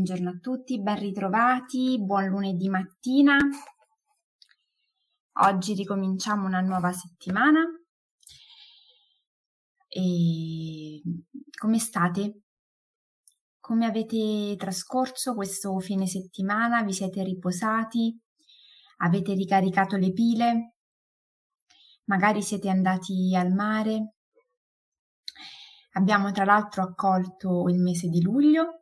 Buongiorno a tutti, ben ritrovati, buon lunedì mattina. Oggi ricominciamo una nuova settimana. E come state? Come avete trascorso questo fine settimana? Vi siete riposati? Avete ricaricato le pile? Magari siete andati al mare? Abbiamo tra l'altro accolto il mese di luglio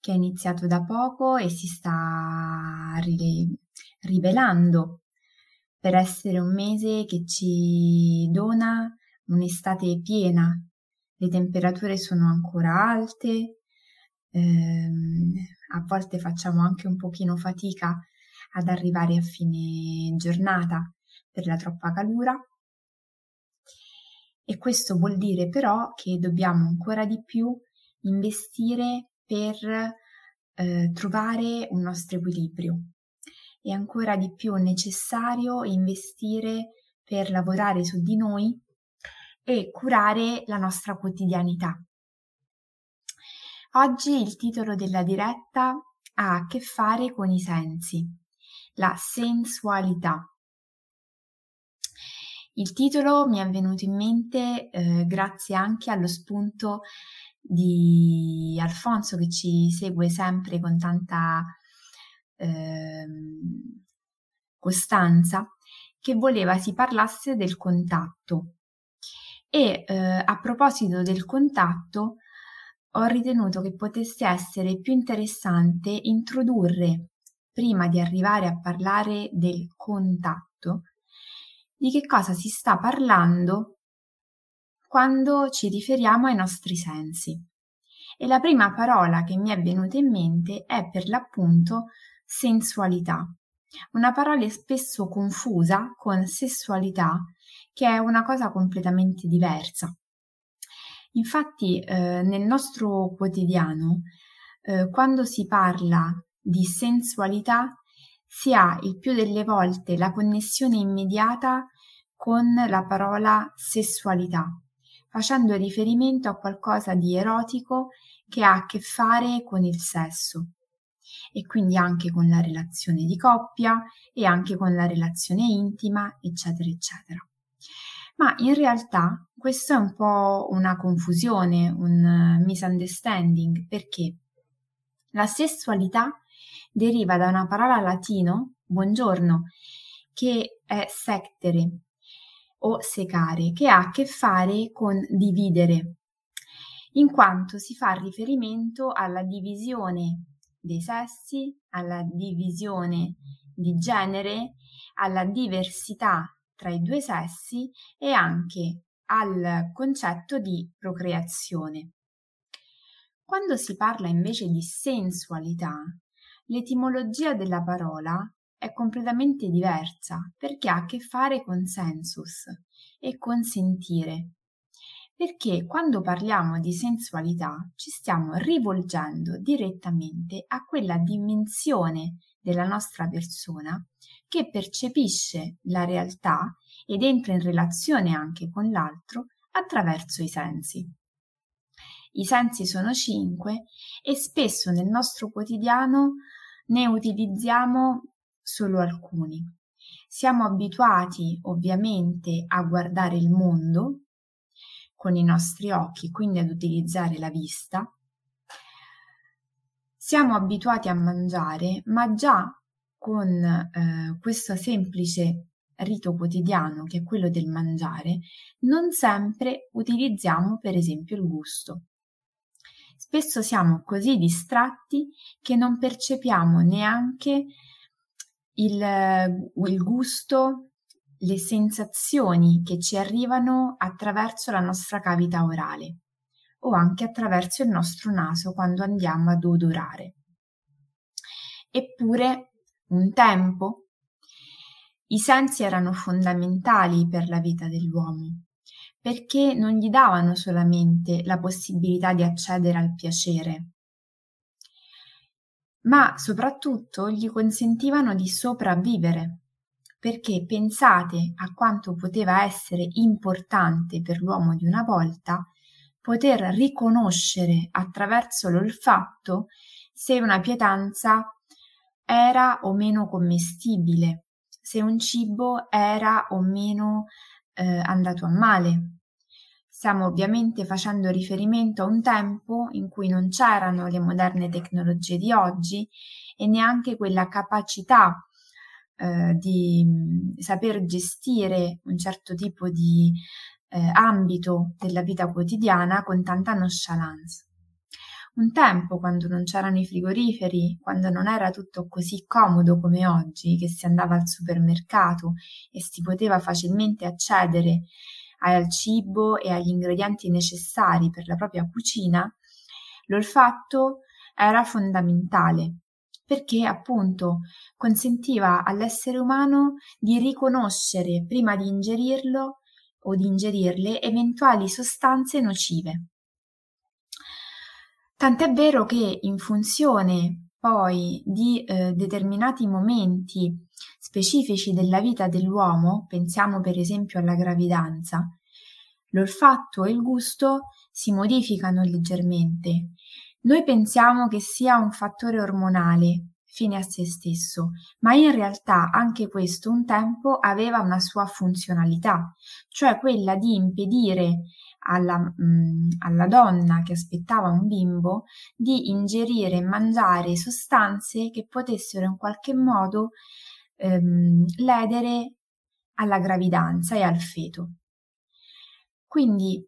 che è iniziato da poco e si sta rivelando per essere un mese che ci dona un'estate piena. Le temperature sono ancora alte, ehm, a volte facciamo anche un pochino fatica ad arrivare a fine giornata per la troppa calura. E questo vuol dire però che dobbiamo ancora di più investire per eh, trovare un nostro equilibrio. È ancora di più necessario investire per lavorare su di noi e curare la nostra quotidianità. Oggi il titolo della diretta ha a che fare con i sensi, la sensualità. Il titolo mi è venuto in mente eh, grazie anche allo spunto di Alfonso che ci segue sempre con tanta eh, costanza, che voleva si parlasse del contatto. E eh, a proposito del contatto, ho ritenuto che potesse essere più interessante introdurre, prima di arrivare a parlare del contatto, di che cosa si sta parlando quando ci riferiamo ai nostri sensi. E la prima parola che mi è venuta in mente è per l'appunto sensualità, una parola spesso confusa con sessualità, che è una cosa completamente diversa. Infatti, eh, nel nostro quotidiano, eh, quando si parla di sensualità, si ha il più delle volte la connessione immediata con la parola sessualità facendo riferimento a qualcosa di erotico che ha a che fare con il sesso e quindi anche con la relazione di coppia e anche con la relazione intima, eccetera, eccetera. Ma in realtà questo è un po' una confusione, un misunderstanding, perché la sessualità deriva da una parola latino, buongiorno, che è sectere, o secare, che ha a che fare con dividere, in quanto si fa riferimento alla divisione dei sessi, alla divisione di genere, alla diversità tra i due sessi e anche al concetto di procreazione. Quando si parla invece di sensualità, l'etimologia della parola è completamente diversa perché ha a che fare con sensus e con sentire. Perché quando parliamo di sensualità ci stiamo rivolgendo direttamente a quella dimensione della nostra persona che percepisce la realtà ed entra in relazione anche con l'altro attraverso i sensi. I sensi sono cinque e spesso nel nostro quotidiano ne utilizziamo solo alcuni. Siamo abituati ovviamente a guardare il mondo con i nostri occhi, quindi ad utilizzare la vista. Siamo abituati a mangiare, ma già con eh, questo semplice rito quotidiano che è quello del mangiare, non sempre utilizziamo per esempio il gusto. Spesso siamo così distratti che non percepiamo neanche il, il gusto, le sensazioni che ci arrivano attraverso la nostra cavità orale o anche attraverso il nostro naso quando andiamo ad odorare. Eppure, un tempo, i sensi erano fondamentali per la vita dell'uomo, perché non gli davano solamente la possibilità di accedere al piacere, ma soprattutto gli consentivano di sopravvivere, perché pensate a quanto poteva essere importante per l'uomo di una volta poter riconoscere attraverso l'olfatto se una pietanza era o meno commestibile, se un cibo era o meno eh, andato a male. Stiamo ovviamente facendo riferimento a un tempo in cui non c'erano le moderne tecnologie di oggi e neanche quella capacità eh, di mh, saper gestire un certo tipo di eh, ambito della vita quotidiana con tanta nonchalance. Un tempo, quando non c'erano i frigoriferi, quando non era tutto così comodo come oggi, che si andava al supermercato e si poteva facilmente accedere al cibo e agli ingredienti necessari per la propria cucina, l'olfatto era fondamentale perché appunto consentiva all'essere umano di riconoscere prima di ingerirlo o di ingerirle eventuali sostanze nocive. Tant'è vero che in funzione poi di eh, determinati momenti specifici della vita dell'uomo, pensiamo per esempio alla gravidanza, l'olfatto e il gusto si modificano leggermente. Noi pensiamo che sia un fattore ormonale, fine a se stesso, ma in realtà anche questo un tempo aveva una sua funzionalità, cioè quella di impedire alla, mh, mm, alla donna che aspettava un bimbo di ingerire e mangiare sostanze che potessero in qualche modo ehm, ledere alla gravidanza e al feto. Quindi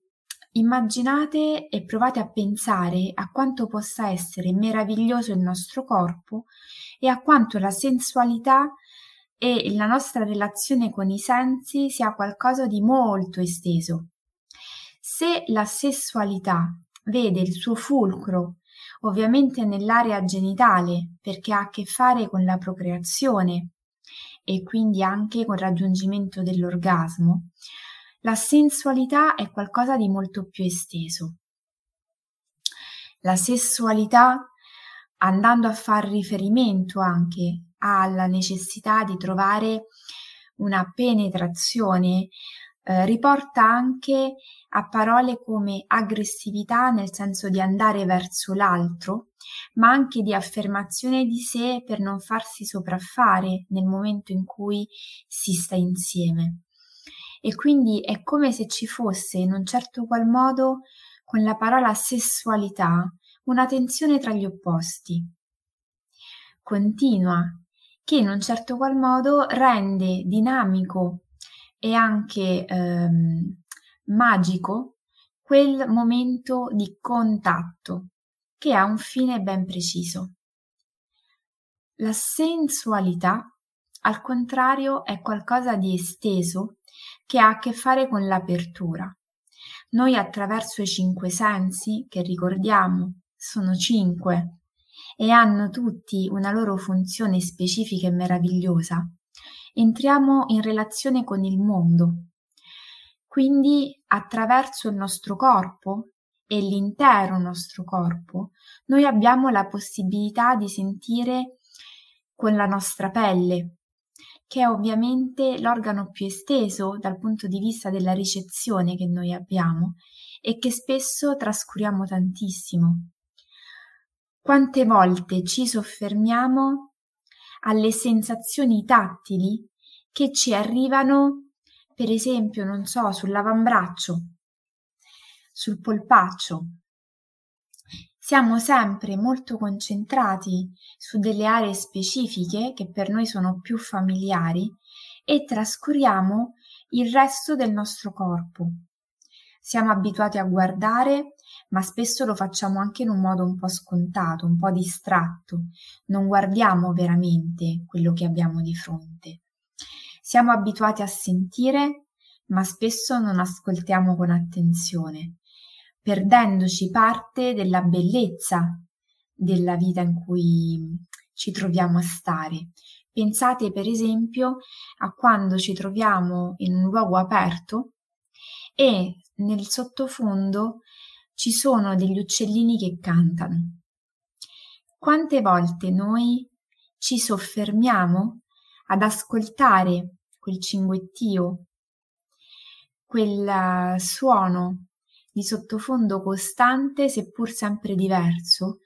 Immaginate e provate a pensare a quanto possa essere meraviglioso il nostro corpo e a quanto la sensualità e la nostra relazione con i sensi sia qualcosa di molto esteso. Se la sessualità vede il suo fulcro ovviamente nell'area genitale perché ha a che fare con la procreazione e quindi anche con il raggiungimento dell'orgasmo, la sensualità è qualcosa di molto più esteso. La sessualità, andando a far riferimento anche alla necessità di trovare una penetrazione, eh, riporta anche a parole come aggressività nel senso di andare verso l'altro, ma anche di affermazione di sé per non farsi sopraffare nel momento in cui si sta insieme e quindi è come se ci fosse in un certo qual modo con la parola sessualità una tensione tra gli opposti. Continua, che in un certo qual modo rende dinamico e anche ehm, magico quel momento di contatto che ha un fine ben preciso. La sensualità, al contrario, è qualcosa di esteso che ha a che fare con l'apertura. Noi attraverso i cinque sensi, che ricordiamo sono cinque e hanno tutti una loro funzione specifica e meravigliosa, entriamo in relazione con il mondo. Quindi attraverso il nostro corpo e l'intero nostro corpo, noi abbiamo la possibilità di sentire con la nostra pelle, che è ovviamente l'organo più esteso dal punto di vista della ricezione che noi abbiamo e che spesso trascuriamo tantissimo. Quante volte ci soffermiamo alle sensazioni tattili che ci arrivano, per esempio, non so, sull'avambraccio, sul polpaccio, siamo sempre molto concentrati su delle aree specifiche che per noi sono più familiari e trascuriamo il resto del nostro corpo. Siamo abituati a guardare, ma spesso lo facciamo anche in un modo un po' scontato, un po' distratto. Non guardiamo veramente quello che abbiamo di fronte. Siamo abituati a sentire, ma spesso non ascoltiamo con attenzione perdendoci parte della bellezza della vita in cui ci troviamo a stare. Pensate per esempio a quando ci troviamo in un luogo aperto e nel sottofondo ci sono degli uccellini che cantano. Quante volte noi ci soffermiamo ad ascoltare quel cinguettio, quel suono di sottofondo costante, seppur sempre diverso,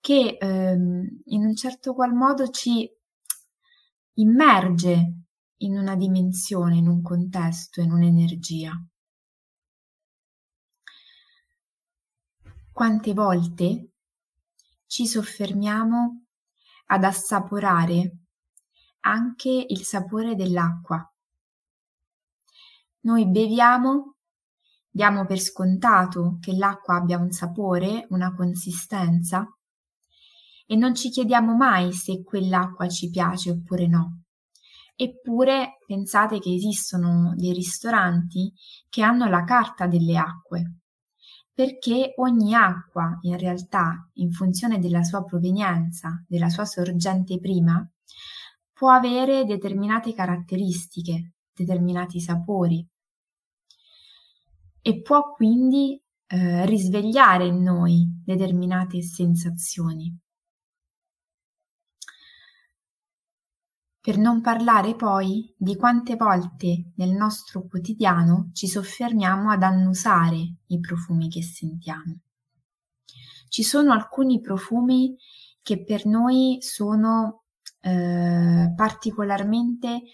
che ehm, in un certo qual modo ci immerge in una dimensione, in un contesto, in un'energia. Quante volte ci soffermiamo ad assaporare anche il sapore dell'acqua. Noi beviamo, diamo per scontato che l'acqua abbia un sapore, una consistenza, e non ci chiediamo mai se quell'acqua ci piace oppure no. Eppure pensate che esistono dei ristoranti che hanno la carta delle acque, perché ogni acqua in realtà, in funzione della sua provenienza, della sua sorgente prima, può avere determinate caratteristiche, determinati sapori e può quindi eh, risvegliare in noi determinate sensazioni. Per non parlare poi di quante volte nel nostro quotidiano ci soffermiamo ad annusare i profumi che sentiamo. Ci sono alcuni profumi che per noi sono eh, particolarmente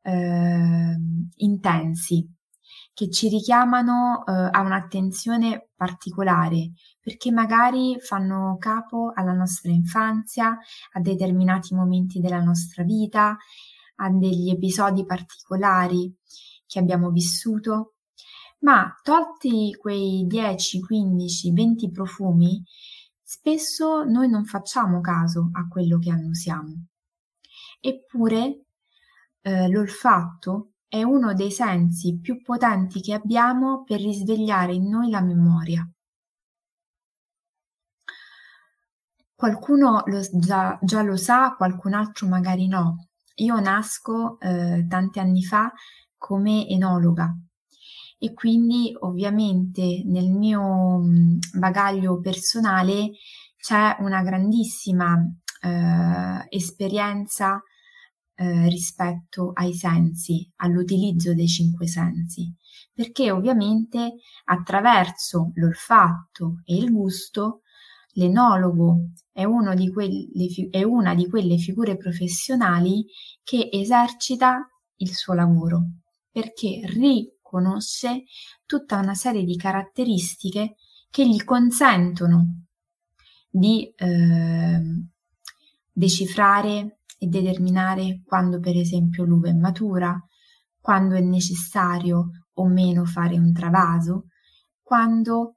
eh, intensi, che ci richiamano eh, a un'attenzione particolare, perché magari fanno capo alla nostra infanzia, a determinati momenti della nostra vita, a degli episodi particolari che abbiamo vissuto. Ma tolti quei 10, 15, 20 profumi, spesso noi non facciamo caso a quello che annusiamo. Eppure eh, l'olfatto è uno dei sensi più potenti che abbiamo per risvegliare in noi la memoria. Qualcuno lo, già, già, lo sa, qualcun altro magari no. Io nasco eh, tanti anni fa come enologa e quindi ovviamente nel mio bagaglio personale c'è una grandissima eh, esperienza eh, rispetto ai sensi, all'utilizzo dei cinque sensi, perché ovviamente attraverso l'olfatto e il gusto l'enologo è, di quelle, è una di quelle figure professionali che esercita il suo lavoro, perché riconosce tutta una serie di caratteristiche che gli consentono di eh, decifrare e determinare quando per esempio l'uva è matura, quando è necessario o meno fare un travaso, quando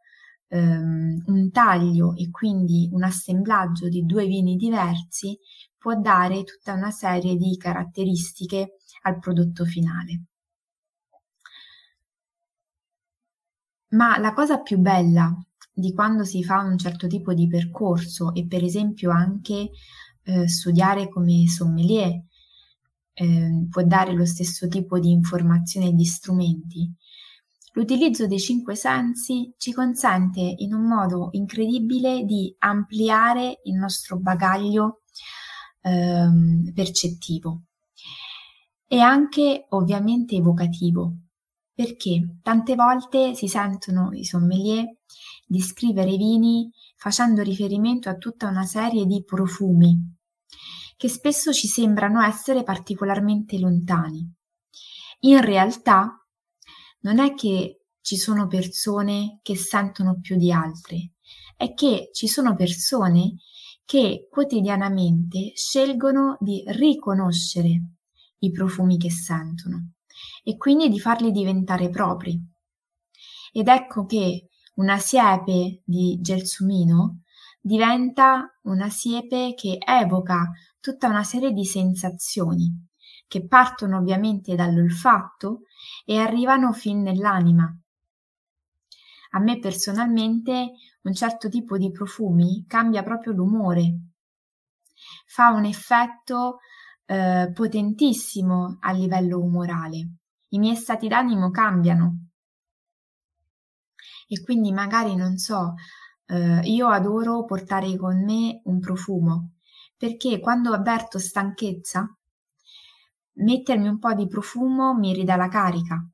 ehm, un taglio e quindi un assemblaggio di due vini diversi può dare tutta una serie di caratteristiche al prodotto finale. Ma la cosa più bella di quando si fa un certo tipo di percorso e per esempio anche eh, studiare come sommelier eh, può dare lo stesso tipo di informazioni e di strumenti, l'utilizzo dei cinque sensi ci consente in un modo incredibile di ampliare il nostro bagaglio ehm, percettivo. E anche ovviamente evocativo, perché tante volte si sentono i sommelier descrivere i vini facendo riferimento a tutta una serie di profumi che spesso ci sembrano essere particolarmente lontani. In realtà non è che ci sono persone che sentono più di altre, è che ci sono persone che quotidianamente scelgono di riconoscere i profumi che sentono e quindi di farli diventare propri. Ed ecco che una siepe di gelsomino diventa una siepe che evoca tutta una serie di sensazioni che partono ovviamente dall'olfatto e arrivano fin nell'anima. A me personalmente un certo tipo di profumi cambia proprio l'umore, fa un effetto eh, potentissimo a livello umorale. I miei stati d'animo cambiano. E quindi magari non so, eh, io adoro portare con me un profumo perché quando avverto stanchezza, mettermi un po' di profumo mi ridà la carica.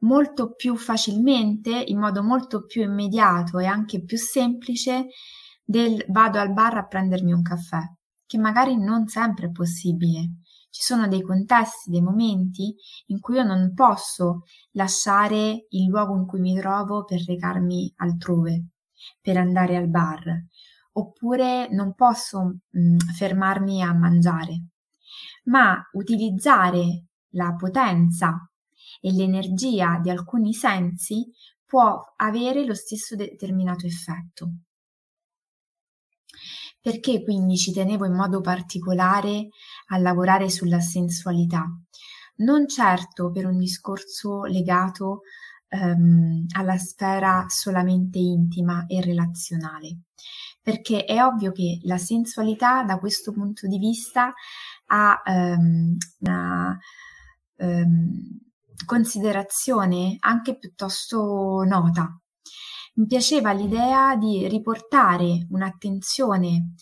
molto più facilmente, in modo molto più immediato e anche più semplice del vado al bar a prendermi un caffè, che magari non sempre è possibile. Ci sono dei contesti, dei momenti in cui io non posso lasciare il luogo in cui mi trovo per recarmi altrove, per andare al bar, oppure non posso mh, mm, fermarmi a mangiare, ma utilizzare la potenza e l'energia di alcuni sensi può avere lo stesso determinato effetto. Perché quindi ci tenevo in modo particolare a lavorare sulla sensualità? Non certo per un discorso legato ehm, alla sfera solamente intima e relazionale, perché è ovvio che la sensualità da questo punto di vista ha ehm, una ehm, considerazione anche piuttosto nota mi piaceva l'idea di riportare un'attenzione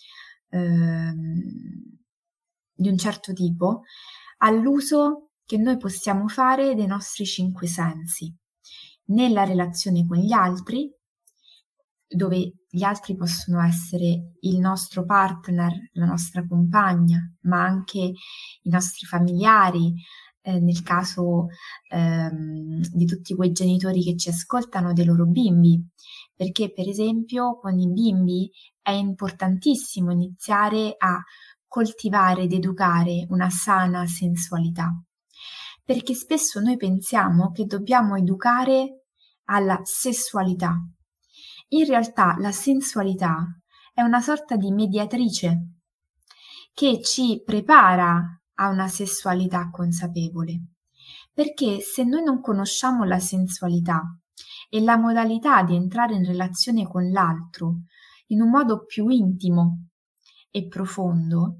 eh, di un certo tipo all'uso che noi possiamo fare dei nostri cinque sensi. Nella relazione con gli altri, dove gli altri possono essere il nostro partner, la nostra compagna, ma anche i nostri familiari, eh, nel caso ehm, di tutti quei genitori che ci ascoltano dei loro bimbi, perché per esempio con i bimbi è importantissimo iniziare a coltivare ed educare una sana sensualità, perché spesso noi pensiamo che dobbiamo educare alla sessualità. In realtà la sensualità è una sorta di mediatrice che ci prepara a una sessualità consapevole. Perché se noi non conosciamo la sensualità e la modalità di entrare in relazione con l'altro in un modo più intimo e profondo,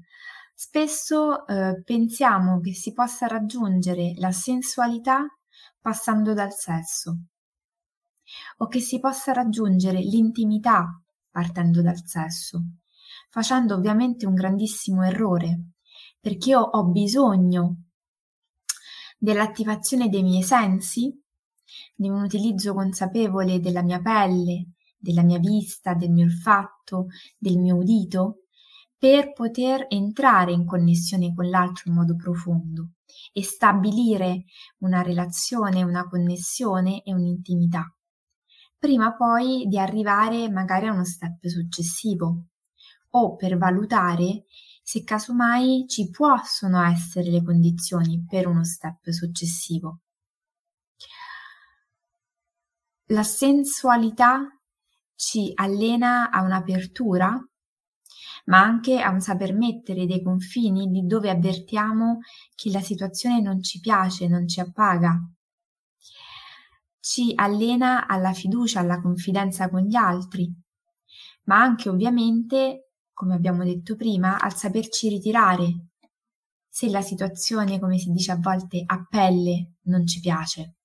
spesso eh, pensiamo che si possa raggiungere la sensualità passando dal sesso o che si possa raggiungere l'intimità partendo dal sesso, facendo ovviamente un grandissimo errore, perché io ho bisogno dell'attivazione dei miei sensi, di un utilizzo consapevole della mia pelle, della mia vista, del mio olfatto, del mio udito, per poter entrare in connessione con l'altro in modo profondo e stabilire una relazione, una connessione e un'intimità, prima poi di arrivare magari a uno step successivo o per valutare se casomai ci possono essere le condizioni per uno step successivo. La sensualità ci allena a un'apertura, ma anche a un saper mettere dei confini di dove avvertiamo che la situazione non ci piace, non ci appaga. Ci allena alla fiducia, alla confidenza con gli altri, ma anche ovviamente come abbiamo detto prima, al saperci ritirare se la situazione, come si dice a volte, a pelle non ci piace.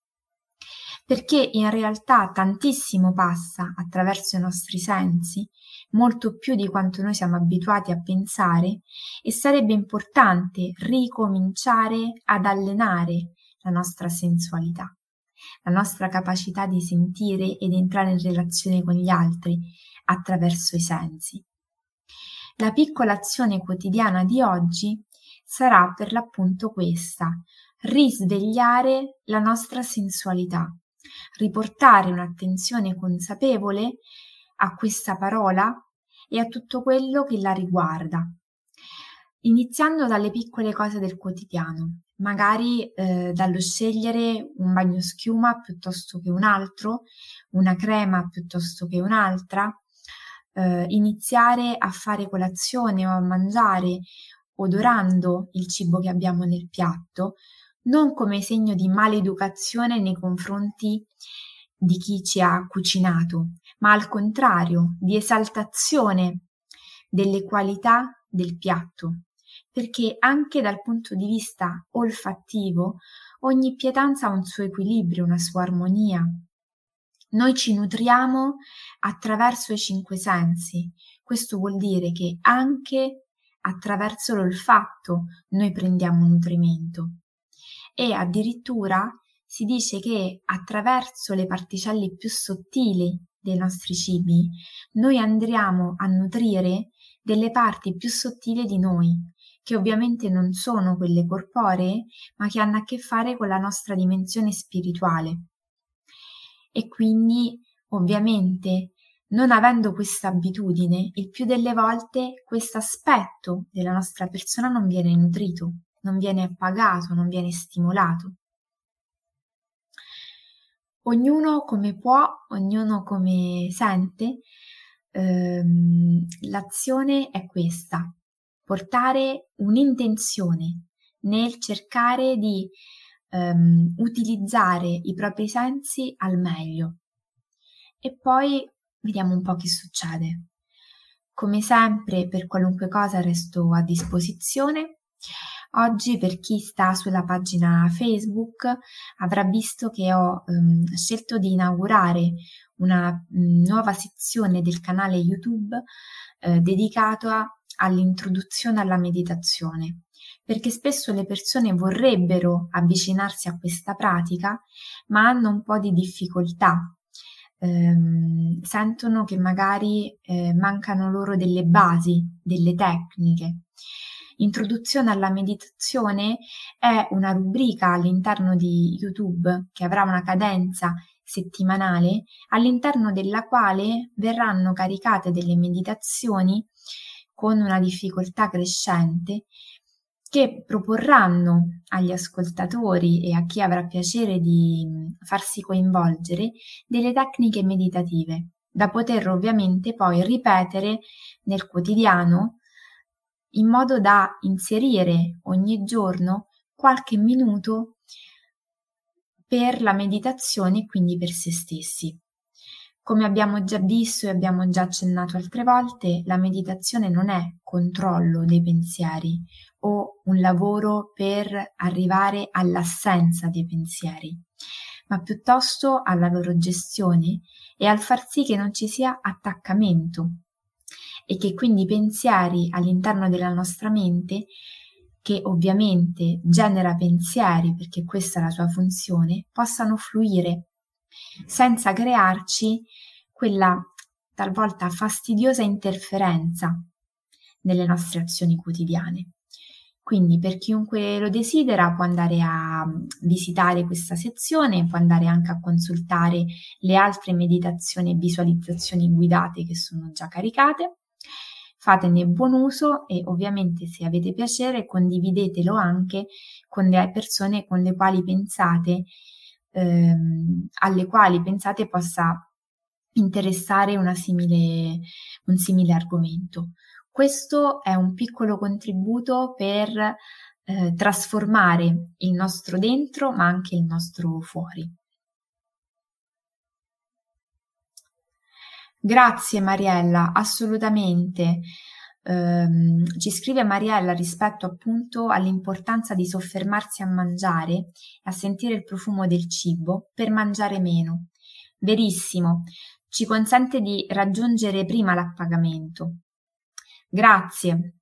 Perché in realtà tantissimo passa attraverso i nostri sensi, molto più di quanto noi siamo abituati a pensare, e sarebbe importante ricominciare ad allenare la nostra sensualità, la nostra capacità di sentire ed entrare in relazione con gli altri attraverso i sensi. La piccola azione quotidiana di oggi sarà per l'appunto questa, risvegliare la nostra sensualità, riportare un'attenzione consapevole a questa parola e a tutto quello che la riguarda, iniziando dalle piccole cose del quotidiano, magari eh, dallo scegliere un bagno schiuma piuttosto che un altro, una crema piuttosto che un'altra, eh, iniziare a fare colazione o a mangiare odorando il cibo che abbiamo nel piatto, non come segno di maleducazione nei confronti di chi ci ha cucinato, ma al contrario di esaltazione delle qualità del piatto, perché anche dal punto di vista olfattivo ogni pietanza ha un suo equilibrio, una sua armonia, noi ci nutriamo attraverso i cinque sensi. Questo vuol dire che anche attraverso l'olfatto noi prendiamo nutrimento. E addirittura si dice che attraverso le particelle più sottili dei nostri cibi noi andremo a nutrire delle parti più sottili di noi, che ovviamente non sono quelle corporee, ma che hanno a che fare con la nostra dimensione spirituale. E quindi, ovviamente, non avendo questa abitudine, il più delle volte questo aspetto della nostra persona non viene nutrito, non viene appagato, non viene stimolato. Ognuno come può, ognuno come sente, ehm, l'azione è questa, portare un'intenzione nel cercare di ehm, utilizzare i propri sensi al meglio. E poi vediamo un po' che succede. Come sempre, per qualunque cosa resto a disposizione. Oggi per chi sta sulla pagina Facebook avrà visto che ho um, scelto di inaugurare una um, nuova sezione del canale YouTube eh, dedicata all'introduzione alla meditazione, perché spesso le persone vorrebbero avvicinarsi a questa pratica, ma hanno un po' di difficoltà ehm, sentono che magari eh, mancano loro delle basi, delle tecniche. Introduzione alla meditazione è una rubrica all'interno di YouTube che avrà una cadenza settimanale all'interno della quale verranno caricate delle meditazioni con una difficoltà crescente che proporranno agli ascoltatori e a chi avrà piacere di farsi coinvolgere delle tecniche meditative da poter ovviamente poi ripetere nel quotidiano in modo da inserire ogni giorno qualche minuto per la meditazione e quindi per se stessi. Come abbiamo già visto e abbiamo già accennato altre volte, la meditazione non è controllo dei pensieri o un lavoro per arrivare all'assenza dei pensieri, ma piuttosto alla loro gestione e al far sì che non ci sia attaccamento e che quindi i pensieri all'interno della nostra mente, che ovviamente genera pensieri perché questa è la sua funzione, possano fluire senza crearci quella talvolta fastidiosa interferenza nelle nostre azioni quotidiane. Quindi per chiunque lo desidera può andare a visitare questa sezione, può andare anche a consultare le altre meditazioni e visualizzazioni guidate che sono già caricate. Fatene buon uso e ovviamente se avete piacere condividetelo anche con le persone con le quali pensate ehm, alle quali pensate possa interessare simile, un simile argomento. Questo è un piccolo contributo per eh, trasformare il nostro dentro, ma anche il nostro fuori. Grazie Mariella, assolutamente. Um, ci scrive Mariella rispetto appunto all'importanza di soffermarsi a mangiare a sentire il profumo del cibo per mangiare meno. Verissimo, ci consente di raggiungere prima l'appagamento. Grazie.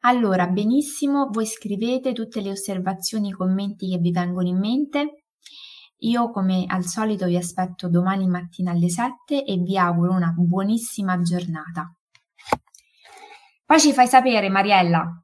Allora, benissimo, voi scrivete tutte le osservazioni, i commenti che vi vengono in mente. Io come al solito vi aspetto domani mattina alle 7 e vi auguro una buonissima giornata. Poi ci fai sapere, Mariella.